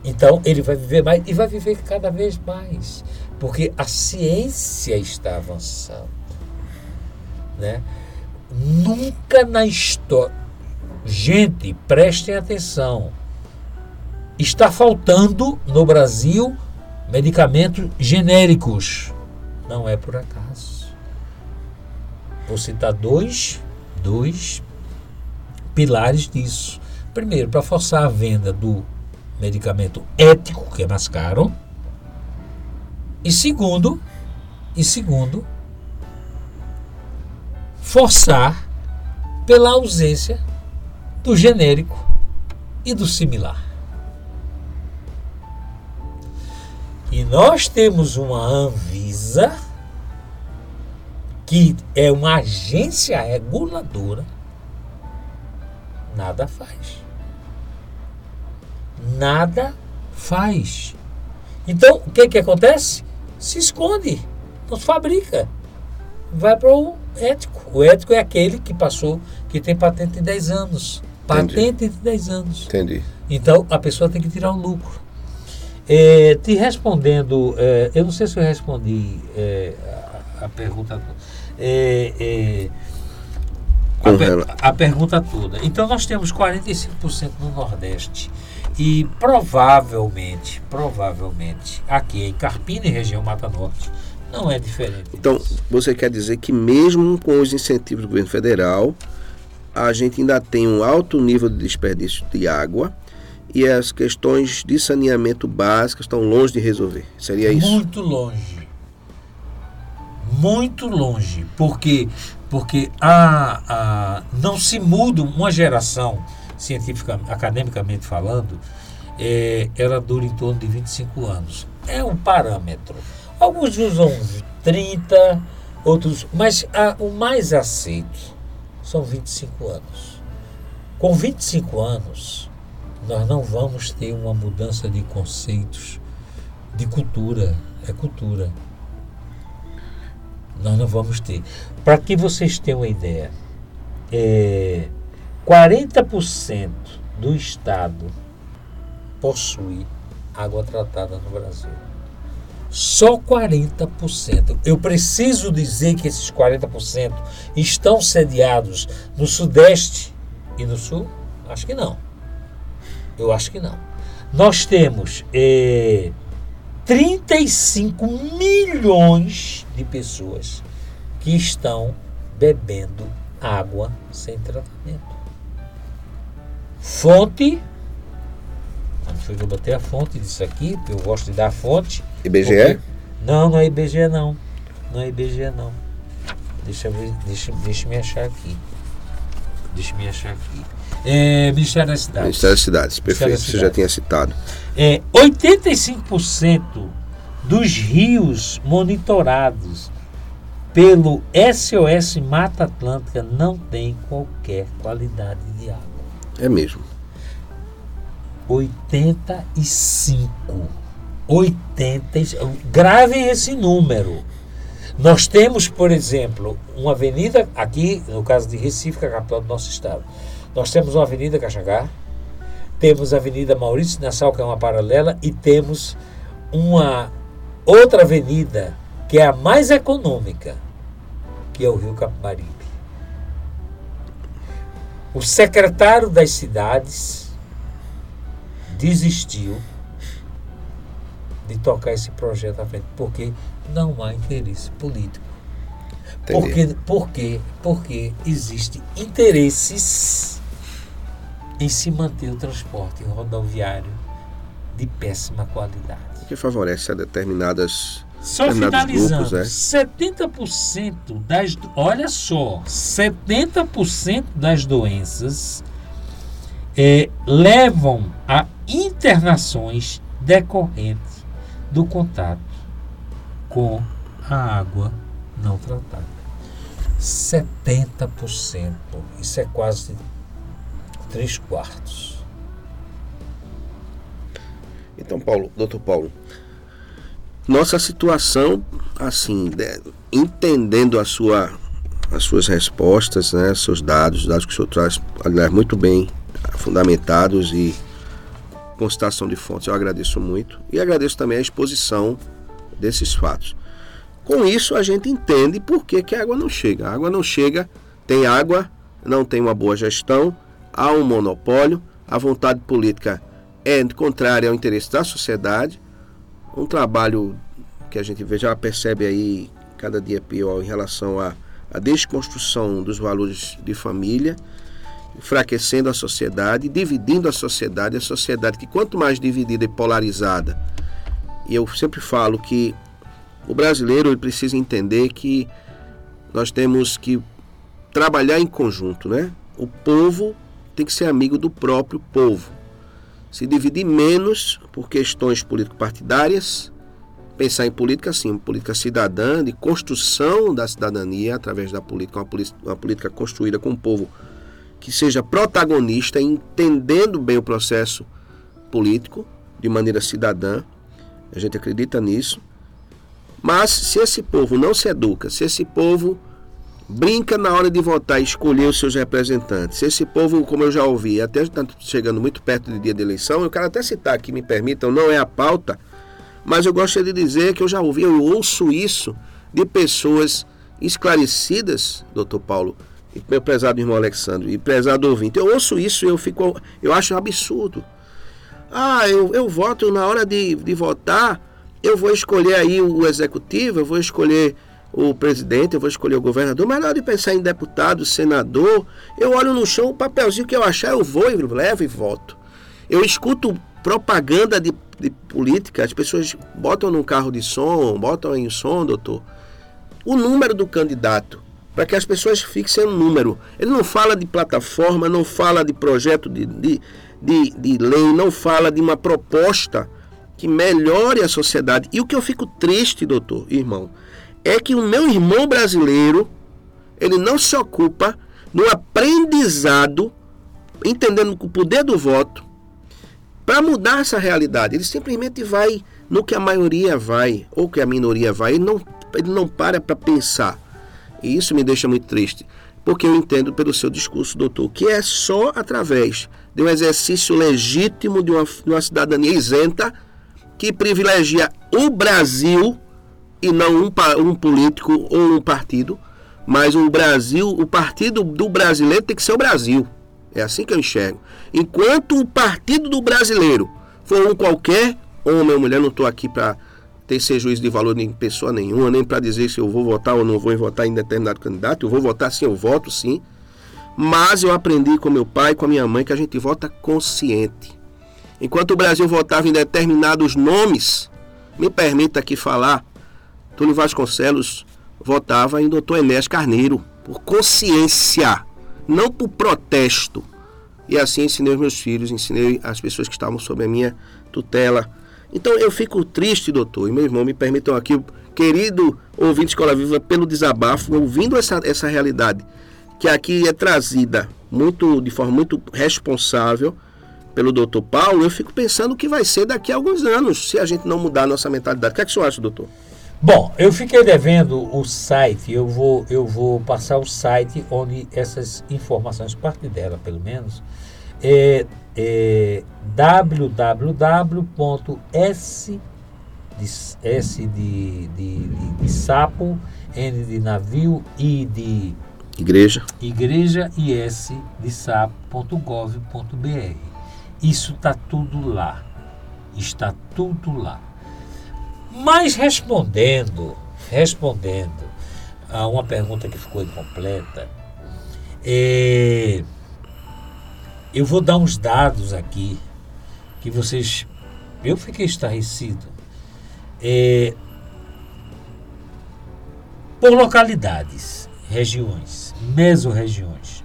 Então ele vai viver mais e vai viver cada vez mais, porque a ciência está avançando, né? Nunca na história, gente, prestem atenção, está faltando no Brasil medicamentos genéricos, não é por acaso. Vou citar dois, dois pilares disso. Primeiro, para forçar a venda do medicamento ético, que é mais caro. E segundo, e segundo, forçar pela ausência do genérico e do similar. E nós temos uma Anvisa que é uma agência reguladora nada faz. Nada faz. Então, o que, que acontece? Se esconde, não fabrica. Vai para o ético. O ético é aquele que passou, que tem patente de 10 anos. Patente Entendi. de 10 anos. Entendi. Então, a pessoa tem que tirar o lucro. É, te respondendo, é, eu não sei se eu respondi é, a, a, pergunta. É, é, a, per, a, pergunta toda. Então nós temos 45% no Nordeste e provavelmente, provavelmente, aqui em Carpina e região Mata Norte, não é diferente. Então, você quer dizer que mesmo com os incentivos do governo federal, a gente ainda tem um alto nível de desperdício de água e as questões de saneamento básicas estão longe de resolver. Seria isso? Muito longe. Muito longe, porque porque a, a, não se muda uma geração, científica, academicamente falando, é, ela dura em torno de 25 anos. É um parâmetro. Alguns usam 30, outros. Mas a, o mais aceito são 25 anos. Com 25 anos, nós não vamos ter uma mudança de conceitos de cultura. É cultura nós não vamos ter. Para que vocês tenham uma ideia, é, 40% do estado possui água tratada no Brasil. Só 40%. Eu preciso dizer que esses 40% estão sediados no Sudeste e no Sul? Acho que não. Eu acho que não. Nós temos é, 35 milhões de pessoas que estão bebendo água sem tratamento. Fonte, foi que eu botei a fonte disso aqui, eu gosto de dar a fonte. IBGE? porque- Não, não é IBGE não. Não é IBGE não. Deixa eu ver, deixa, deixa me achar aqui. Deixa eu me achar aqui. É, Ministério das Cidades. Ministério das Cidades, perfeito. das Você já Cidades. tinha citado. É, 85% dos rios monitorados pelo SOS Mata Atlântica não tem qualquer qualidade de água. É mesmo. 85. 85. Gravem esse número. Nós temos, por exemplo, uma avenida aqui, no caso de Recife, que é a capital do nosso estado. Nós temos uma avenida Caxangá, temos a avenida Maurício Nassau, que é uma paralela, e temos uma outra avenida, que é a mais econômica, que é o Rio Capibaribe. O secretário das cidades desistiu de tocar esse projeto à frente, porque não há interesse político. Entendi. Porque, porque, porque existe interesses em se manter o transporte rodoviário de péssima qualidade. Que favorece a determinadas. Só finalizando, grupos, é. 70% das. Olha só, 70% das doenças eh, levam a internações decorrentes do contato com a água não tratada. 70%. Isso é quase 3 quartos. Então, Paulo, doutor Paulo, nossa situação, assim, né, entendendo a sua, as suas respostas, né, seus dados, dados que o senhor traz, aliás, muito bem fundamentados e com citação de fontes, eu agradeço muito. E agradeço também a exposição desses fatos. Com isso, a gente entende por que, que a água não chega. A água não chega, tem água, não tem uma boa gestão, há um monopólio, a vontade política é contrária ao interesse da sociedade. Um trabalho que a gente vê, já percebe aí cada dia pior em relação à, à desconstrução dos valores de família, enfraquecendo a sociedade, dividindo a sociedade, a sociedade que quanto mais dividida e polarizada, e eu sempre falo que o brasileiro ele precisa entender que nós temos que trabalhar em conjunto, né? O povo tem que ser amigo do próprio povo. Se dividir menos por questões político-partidárias, pensar em política sim, política cidadã, de construção da cidadania através da política, uma, política, uma política construída com o povo que seja protagonista, entendendo bem o processo político de maneira cidadã. A gente acredita nisso. Mas se esse povo não se educa, se esse povo brinca na hora de votar e escolher os seus representantes, se esse povo, como eu já ouvi, até está chegando muito perto do dia da eleição, eu quero até citar aqui, me permitam, não é a pauta, mas eu gostaria de dizer que eu já ouvi, eu ouço isso de pessoas esclarecidas, doutor Paulo, meu prezado irmão Alexandre, e prezado ouvinte, eu ouço isso e eu fico, eu acho absurdo. Ah, eu, eu voto na hora de, de votar, eu vou escolher aí o executivo, eu vou escolher o presidente, eu vou escolher o governador, mas na hora de pensar em deputado, senador, eu olho no chão, o papelzinho que eu achar, eu vou e levo e voto. Eu escuto propaganda de, de política, as pessoas botam num carro de som, botam em som, doutor, o número do candidato, para que as pessoas fixem um número. Ele não fala de plataforma, não fala de projeto de, de, de, de lei, não fala de uma proposta que melhore a sociedade. E o que eu fico triste, doutor, irmão, é que o meu irmão brasileiro, ele não se ocupa no aprendizado, entendendo o poder do voto, para mudar essa realidade. Ele simplesmente vai no que a maioria vai, ou que a minoria vai, ele não, ele não para para pensar. E isso me deixa muito triste, porque eu entendo pelo seu discurso, doutor, que é só através de um exercício legítimo de uma, de uma cidadania isenta que privilegia o Brasil e não um, um político ou um partido, mas o Brasil, o partido do brasileiro tem que ser o Brasil. É assim que eu enxergo. Enquanto o partido do brasileiro for um qualquer homem ou mulher, não estou aqui para ter ser juízo de valor nem pessoa nenhuma, nem para dizer se eu vou votar ou não vou votar em determinado candidato. Eu vou votar sim, eu voto sim. Mas eu aprendi com meu pai com a minha mãe que a gente vota consciente. Enquanto o Brasil votava em determinados nomes, me permita aqui falar, Túlio Vasconcelos votava em Dr. Enéas Carneiro, por consciência, não por protesto. E assim ensinei os meus filhos, ensinei as pessoas que estavam sob a minha tutela. Então eu fico triste, doutor, e meu irmão, me permitam aqui, querido ouvinte Escola Viva, pelo desabafo, ouvindo essa, essa realidade que aqui é trazida muito de forma muito responsável pelo doutor Paulo, eu fico pensando o que vai ser daqui a alguns anos, se a gente não mudar a nossa mentalidade. O que é que o senhor acha, doutor? Bom, eu fiquei devendo o site, eu vou, eu vou passar o site onde essas informações, parte dela pelo menos, é, é www.s de, S de, de, de, de sapo, N de navio, I de igreja, igreja e S de sapo.gov.br. Isso está tudo lá. Está tudo lá. Mas respondendo, respondendo a uma pergunta que ficou incompleta, é, eu vou dar uns dados aqui que vocês. Eu fiquei estarrecido. É, por localidades, regiões, mesorregiões.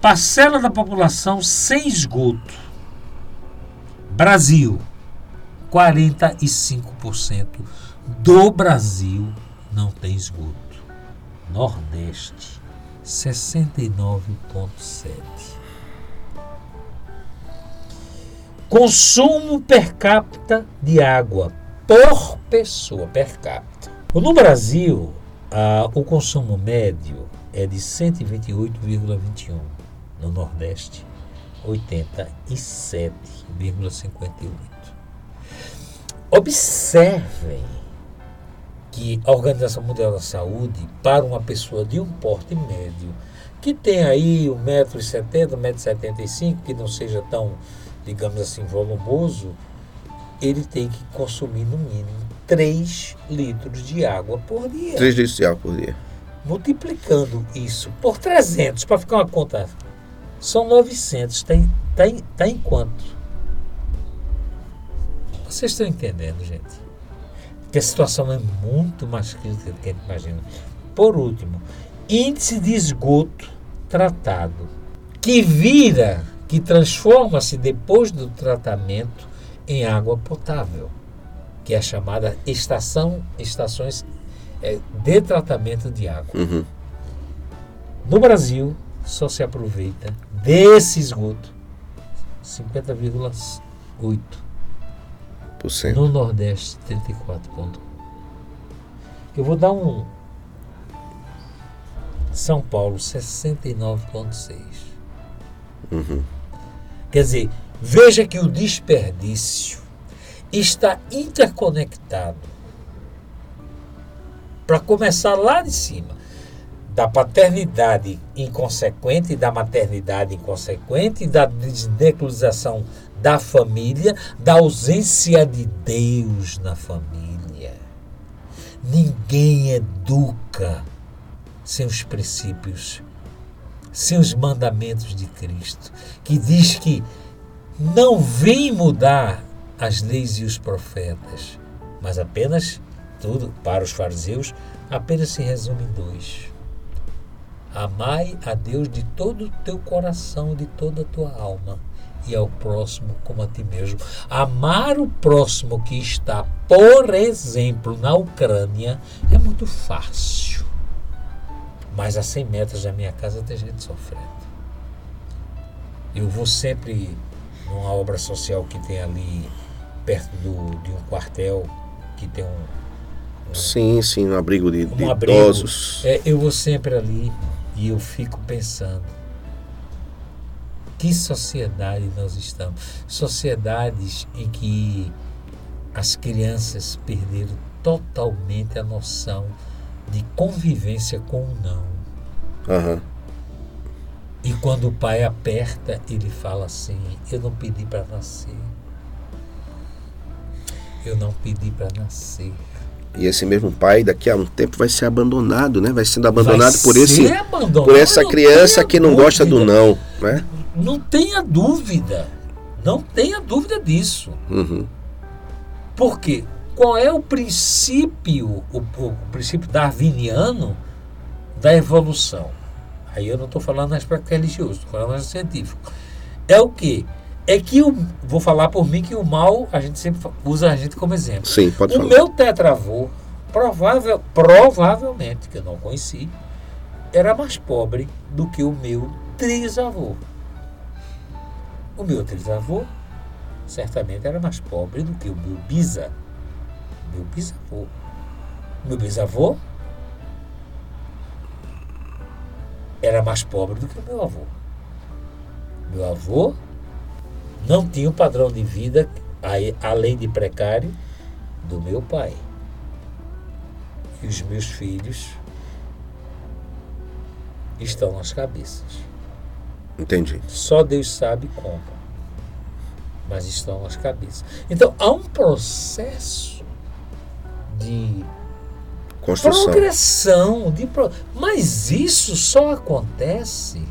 Parcela da população sem esgoto. Brasil, 45% do Brasil não tem esgoto. Nordeste, 69,7%. Consumo per capita de água por pessoa per capita. No Brasil, ah, o consumo médio é de 128,21. No Nordeste, 87,58. Observem que a Organização Mundial da Saúde, para uma pessoa de um porte médio, que tem aí 1,70m, 1,75m, que não seja tão, digamos assim, volumoso, ele tem que consumir no mínimo 3 litros de água por dia. 3 litros de água por dia. Multiplicando isso por 300, para ficar uma conta, são 900. Está em, tá em, tá em quanto? Vocês estão entendendo, gente? Que a situação é muito mais crítica do que a gente imagina. Por último, índice de esgoto tratado, que vira, que transforma-se depois do tratamento em água potável, que é a chamada estação, estações é, de tratamento de água. Uhum. No Brasil, só se aproveita desse esgoto 50,8%. No Nordeste, 34,1%. Eu vou dar um. São Paulo, 69,6%. Uhum. Quer dizer, veja que o desperdício está interconectado. Para começar lá de cima, da paternidade inconsequente, da maternidade inconsequente, da desnuclearização da família, da ausência de Deus na família. Ninguém educa sem os princípios, sem os mandamentos de Cristo, que diz que não vem mudar as leis e os profetas, mas apenas tudo para os fariseus apenas se resume em dois. Amai a Deus de todo o teu coração, de toda a tua alma e ao próximo como a ti mesmo. Amar o próximo que está, por exemplo, na Ucrânia é muito fácil. Mas a 100 metros da minha casa tem gente sofrendo. Eu vou sempre numa obra social que tem ali perto do, de um quartel que tem um, um sim, sim, um abrigo de, um de abrigo. idosos. É, eu vou sempre ali e eu fico pensando que sociedade nós estamos? Sociedades em que as crianças perderam totalmente a noção de convivência com o não. Uhum. E quando o pai aperta, ele fala assim: Eu não pedi para nascer. Eu não pedi para nascer. E esse mesmo pai, daqui a um tempo, vai ser abandonado, né? Vai sendo abandonado Vai por esse, abandonado, por essa criança que não gosta do dúvida. não, né? Não tenha dúvida. Não tenha dúvida disso. Uhum. Por quê? Qual é o princípio, o, o princípio darwiniano da evolução? Aí eu não estou falando no aspecto religioso, estou falando no científico. É o quê? É que eu vou falar por mim que o mal a gente sempre usa a gente como exemplo. Sim, pode o falar. meu tetravô, provável, provavelmente, que eu não conheci, era mais pobre do que o meu trisavô. O meu trisavô certamente era mais pobre do que o meu bisa. Meu bisavô. Meu bisavô era mais pobre do que o meu avô. Meu avô não tinha o padrão de vida, além de precário, do meu pai. E os meus filhos estão nas cabeças. Entendi. Só Deus sabe como. Mas estão nas cabeças. Então há um processo de Construção. progressão. De pro... Mas isso só acontece.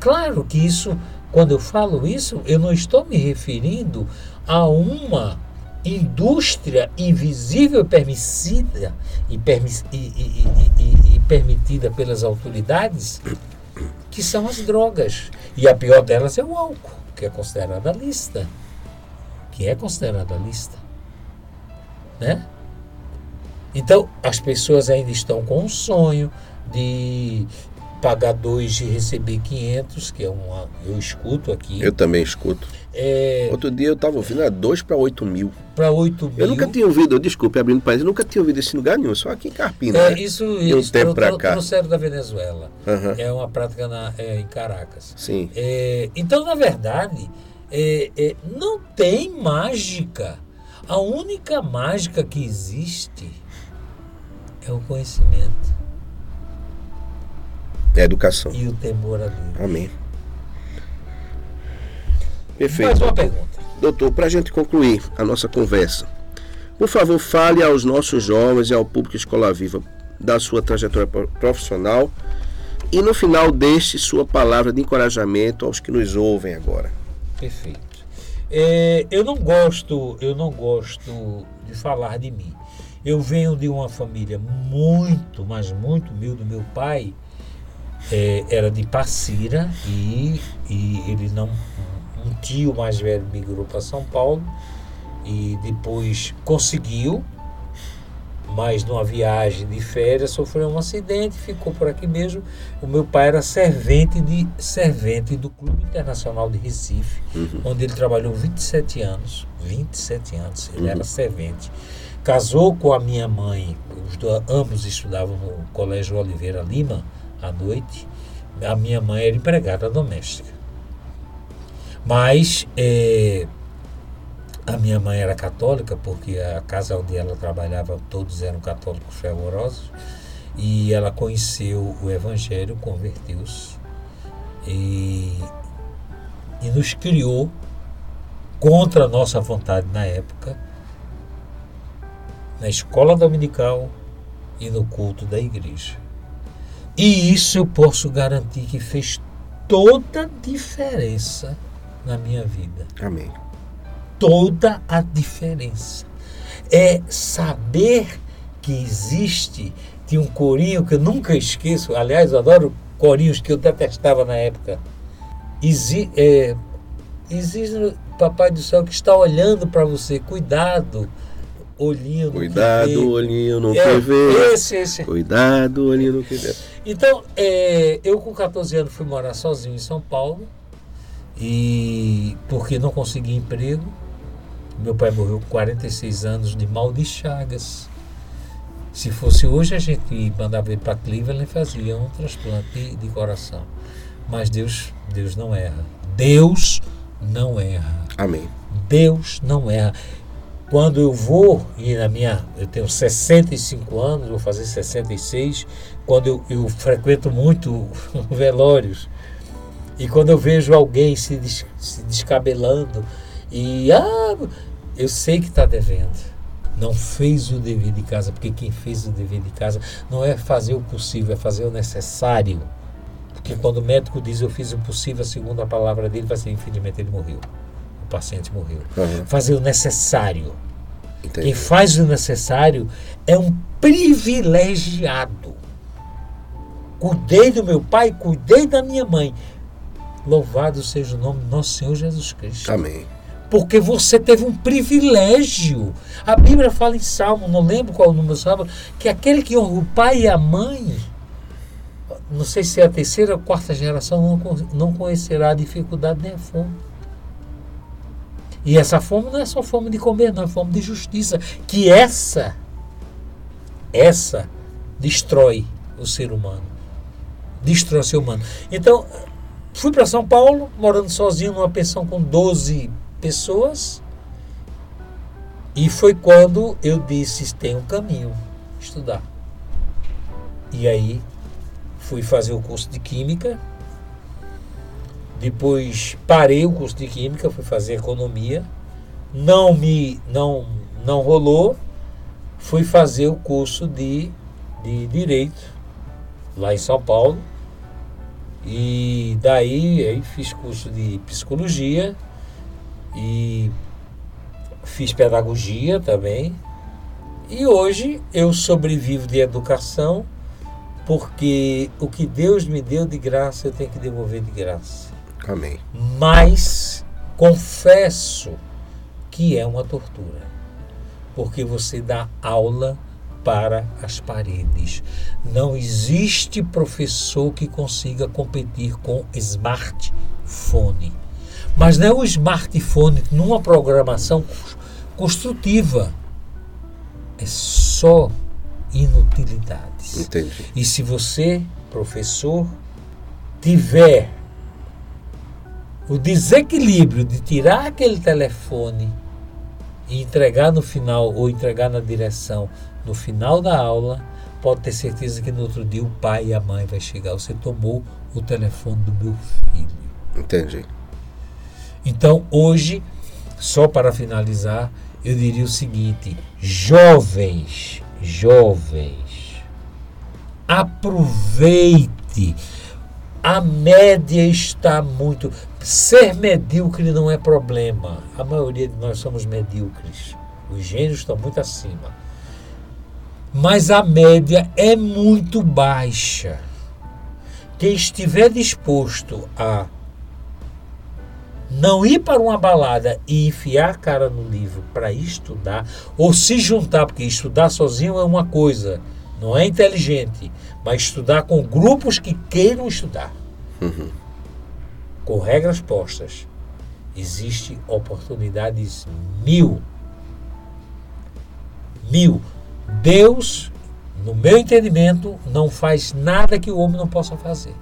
Claro que isso, quando eu falo isso, eu não estou me referindo a uma indústria invisível e permissida e, permis, e, e, e permitida pelas autoridades, que são as drogas. E a pior delas é o álcool, que é considerada lista. Que é considerada lista. Né? Então, as pessoas ainda estão com um sonho de pagar dois e receber 500, que é uma. Eu escuto aqui. Eu também escuto. É, Outro dia eu estava ouvindo, era 2 para 8 mil. para 8 mil. Eu nunca tinha ouvido, desculpe, abrindo país, eu nunca tinha ouvido esse lugar nenhum, só aqui em Carpina. É, né? isso, De um isso tempo cá. trouxeram da Venezuela. Aham. É uma prática na- é, em Caracas. Sim. É, então, na verdade, é, é, não tem mágica. A única mágica que existe é o conhecimento É educação. e o temor a Deus. Amém. Perfeito. Mais uma pergunta. Doutor, para a gente concluir a nossa conversa, por favor, fale aos nossos jovens e ao público Escola Viva da sua trajetória pro- profissional e no final deixe sua palavra de encorajamento aos que nos ouvem agora. Perfeito. É, eu não gosto, eu não gosto de falar de mim. Eu venho de uma família muito, mas muito humilde. Meu pai é, era de Passira e, e ele não. Um tio mais velho migrou para São Paulo e depois conseguiu, mas numa viagem de férias sofreu um acidente, ficou por aqui mesmo. O meu pai era servente de servente do Clube Internacional de Recife, onde ele trabalhou 27 anos. 27 anos, ele era servente. Casou com a minha mãe, os dois, ambos estudavam no Colégio Oliveira Lima à noite. A minha mãe era empregada doméstica. Mas eh, a minha mãe era católica, porque a casa onde ela trabalhava todos eram católicos fervorosos. E ela conheceu o Evangelho, converteu-se e, e nos criou contra a nossa vontade na época, na escola dominical e no culto da igreja. E isso eu posso garantir que fez toda a diferença na minha vida Amém. Toda a diferença. É saber que existe. Tinha um corinho que eu nunca esqueço, aliás, eu adoro corinhos que eu detestava na época. Exi é, existe Papai do Céu que está olhando para você, cuidado, olhinho no que Cuidado, vê. olhinho no É, que vê. esse, esse. Cuidado, olhinho no que vê. Então, é, eu com 14 anos fui morar sozinho em São Paulo e porque não consegui emprego. Meu pai morreu com 46 anos de mal de chagas. Se fosse hoje, a gente mandava ele para Cleveland e fazia um transplante de, de coração. Mas Deus, Deus não erra. Deus não erra. Amém. Deus não erra. Quando eu vou, e na minha. Eu tenho 65 anos, vou fazer 66, quando eu, eu frequento muito velórios, e quando eu vejo alguém se, des- se descabelando, e ah, eu sei que está devendo. Não fez o dever de casa, porque quem fez o dever de casa não é fazer o possível, é fazer o necessário. Porque quando o médico diz eu fiz o possível, segundo a palavra dele, vai ser infelizmente ele morreu. O paciente morreu. Uhum. Fazer o necessário. Entendi. Quem faz o necessário é um privilegiado. Cuidei do meu pai, cuidei da minha mãe. Louvado seja o nome do nosso Senhor Jesus Cristo. Amém. Porque você teve um privilégio. A Bíblia fala em Salmo, não lembro qual o número Salmo, que aquele que honra o pai e a mãe, não sei se é a terceira ou quarta geração, não, não conhecerá a dificuldade nem a fome. E essa fome não é só fome de comer, não é fome de justiça. Que essa, essa destrói o ser humano. Destrói o ser humano. Então, fui para São Paulo, morando sozinho numa pensão com 12 pessoas. E foi quando eu disse: tem um caminho, estudar. E aí fui fazer o curso de Química. Depois parei o curso de Química, fui fazer Economia. Não me não, não rolou. Fui fazer o curso de, de Direito lá em São Paulo. E daí aí fiz curso de Psicologia e fiz pedagogia também. E hoje eu sobrevivo de educação porque o que Deus me deu de graça eu tenho que devolver de graça. Amém. Mas confesso que é uma tortura. Porque você dá aula para as paredes. Não existe professor que consiga competir com smartphone. Mas não é o smartphone numa programação construtiva. É só inutilidades. Entendi. E se você, professor, tiver o desequilíbrio de tirar aquele telefone e entregar no final ou entregar na direção no final da aula, pode ter certeza que no outro dia o pai e a mãe vai chegar. Você tomou o telefone do meu filho. Entendi. Então, hoje, só para finalizar, eu diria o seguinte: jovens, jovens, aproveite. A média está muito. Ser medíocre não é problema. A maioria de nós somos medíocres. Os gênios estão muito acima. Mas a média é muito baixa. Quem estiver disposto a não ir para uma balada e enfiar a cara no livro para estudar, ou se juntar, porque estudar sozinho é uma coisa, não é inteligente, mas estudar com grupos que queiram estudar, com regras postas. Existem oportunidades mil. Mil. Deus, no meu entendimento, não faz nada que o homem não possa fazer.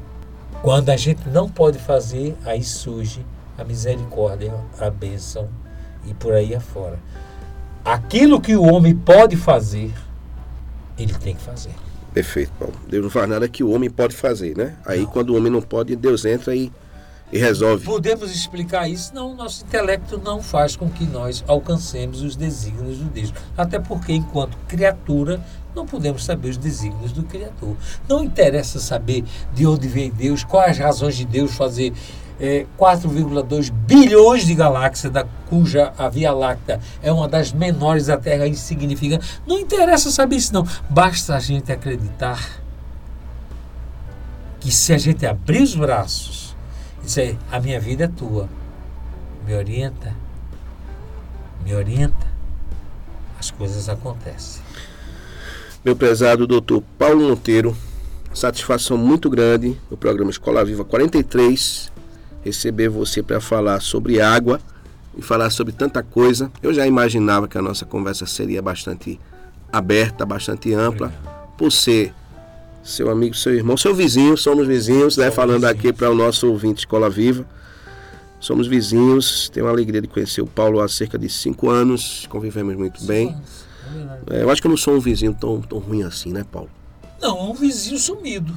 Quando a gente não pode fazer, aí surge a misericórdia, a bênção e por aí afora. Aquilo que o homem pode fazer, ele tem que fazer. Perfeito, Paulo. Deus não faz nada que o homem pode fazer, né? Aí quando o homem não pode, Deus entra e, e resolve. Podemos explicar isso? Não, nosso intelecto não faz com que nós alcancemos os desígnios de Deus. Até porque, enquanto criatura, não podemos saber os desígnios do Criador. Não interessa saber de onde vem Deus, quais as razões de Deus fazer é, 4,2 bilhões de galáxias, da, cuja a Via Láctea é uma das menores da Terra, insignificante. Não interessa saber isso, não. Basta a gente acreditar que se a gente abrir os braços e dizer, a minha vida é tua, me orienta, me orienta, as coisas acontecem. Meu prezado doutor Paulo Monteiro, satisfação muito grande no programa Escola Viva 43 receber você para falar sobre água e falar sobre tanta coisa. Eu já imaginava que a nossa conversa seria bastante aberta, bastante ampla, por ser seu amigo, seu irmão, seu vizinho, somos vizinhos, né? Somos Falando aqui para o nosso ouvinte Escola Viva. Somos vizinhos, tenho a alegria de conhecer o Paulo há cerca de cinco anos, convivemos muito bem. É, eu acho que eu não sou um vizinho tão, tão ruim assim, né, Paulo? Não, um vizinho sumido.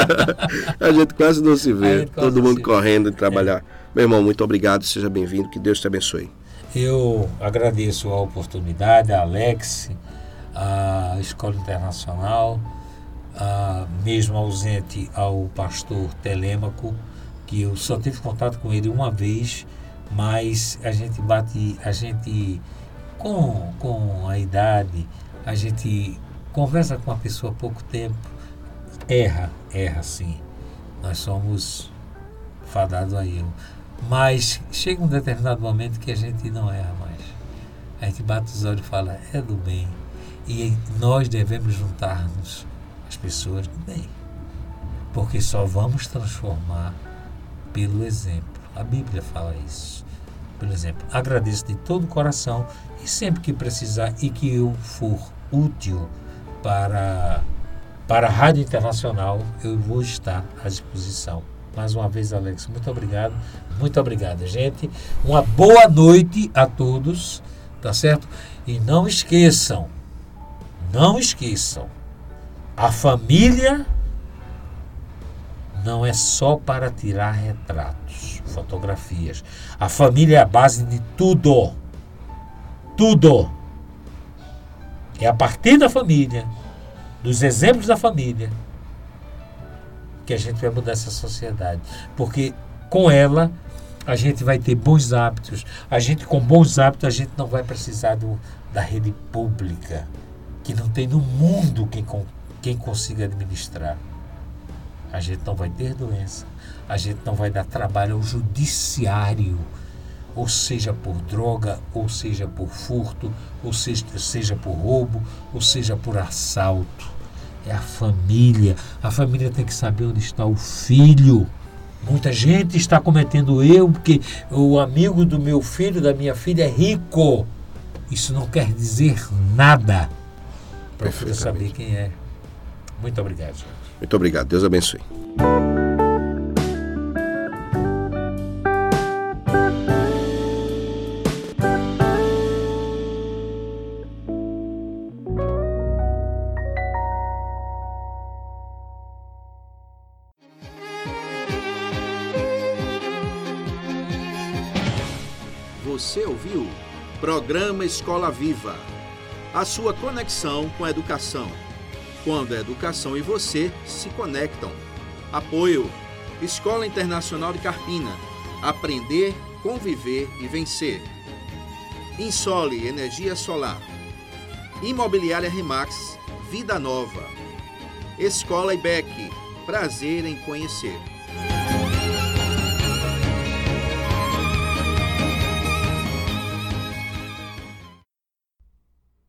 A gente quase não se A vê, todo mundo correndo de trabalhar. Meu irmão, muito obrigado, seja bem-vindo, que Deus te abençoe. Eu agradeço a oportunidade, a Alex, a Escola Internacional, ah, mesmo ausente ao pastor Telêmaco, que eu só tive contato com ele uma vez, mas a gente bate, a gente com, com a idade, a gente conversa com uma pessoa há pouco tempo, erra, erra sim. Nós somos fadados a erro. Mas chega um determinado momento que a gente não erra mais. A gente bate os olhos e fala, é do bem. E nós devemos juntar-nos as pessoas do bem. Porque só vamos transformar pelo exemplo. A Bíblia fala isso. Pelo exemplo, agradeço de todo o coração e sempre que precisar e que eu for útil para, para a Rádio Internacional, eu vou estar à disposição. Mais uma vez, Alex, muito obrigado. Muito obrigado, gente. Uma boa noite a todos, tá certo? E não esqueçam, não esqueçam, a família não é só para tirar retratos, fotografias. A família é a base de tudo. Tudo. É a partir da família, dos exemplos da família, que a gente vai mudar essa sociedade. Porque com ela a gente vai ter bons hábitos. A gente com bons hábitos a gente não vai precisar do, da rede pública, que não tem no mundo quem, quem consiga administrar. A gente não vai ter doença. A gente não vai dar trabalho ao judiciário, ou seja por droga, ou seja por furto, ou seja, seja por roubo, ou seja por assalto é a família. A família tem que saber onde está o filho. Muita gente está cometendo erro porque o amigo do meu filho, da minha filha, é rico. Isso não quer dizer nada. Procura saber quem é. Muito obrigado. Muito obrigado. Deus abençoe. Programa Escola Viva. A sua conexão com a educação. Quando a educação e você se conectam. Apoio: Escola Internacional de Carpina. Aprender, conviver e vencer. Insole Energia Solar. Imobiliária Remax. Vida Nova. Escola IBEC. Prazer em conhecer.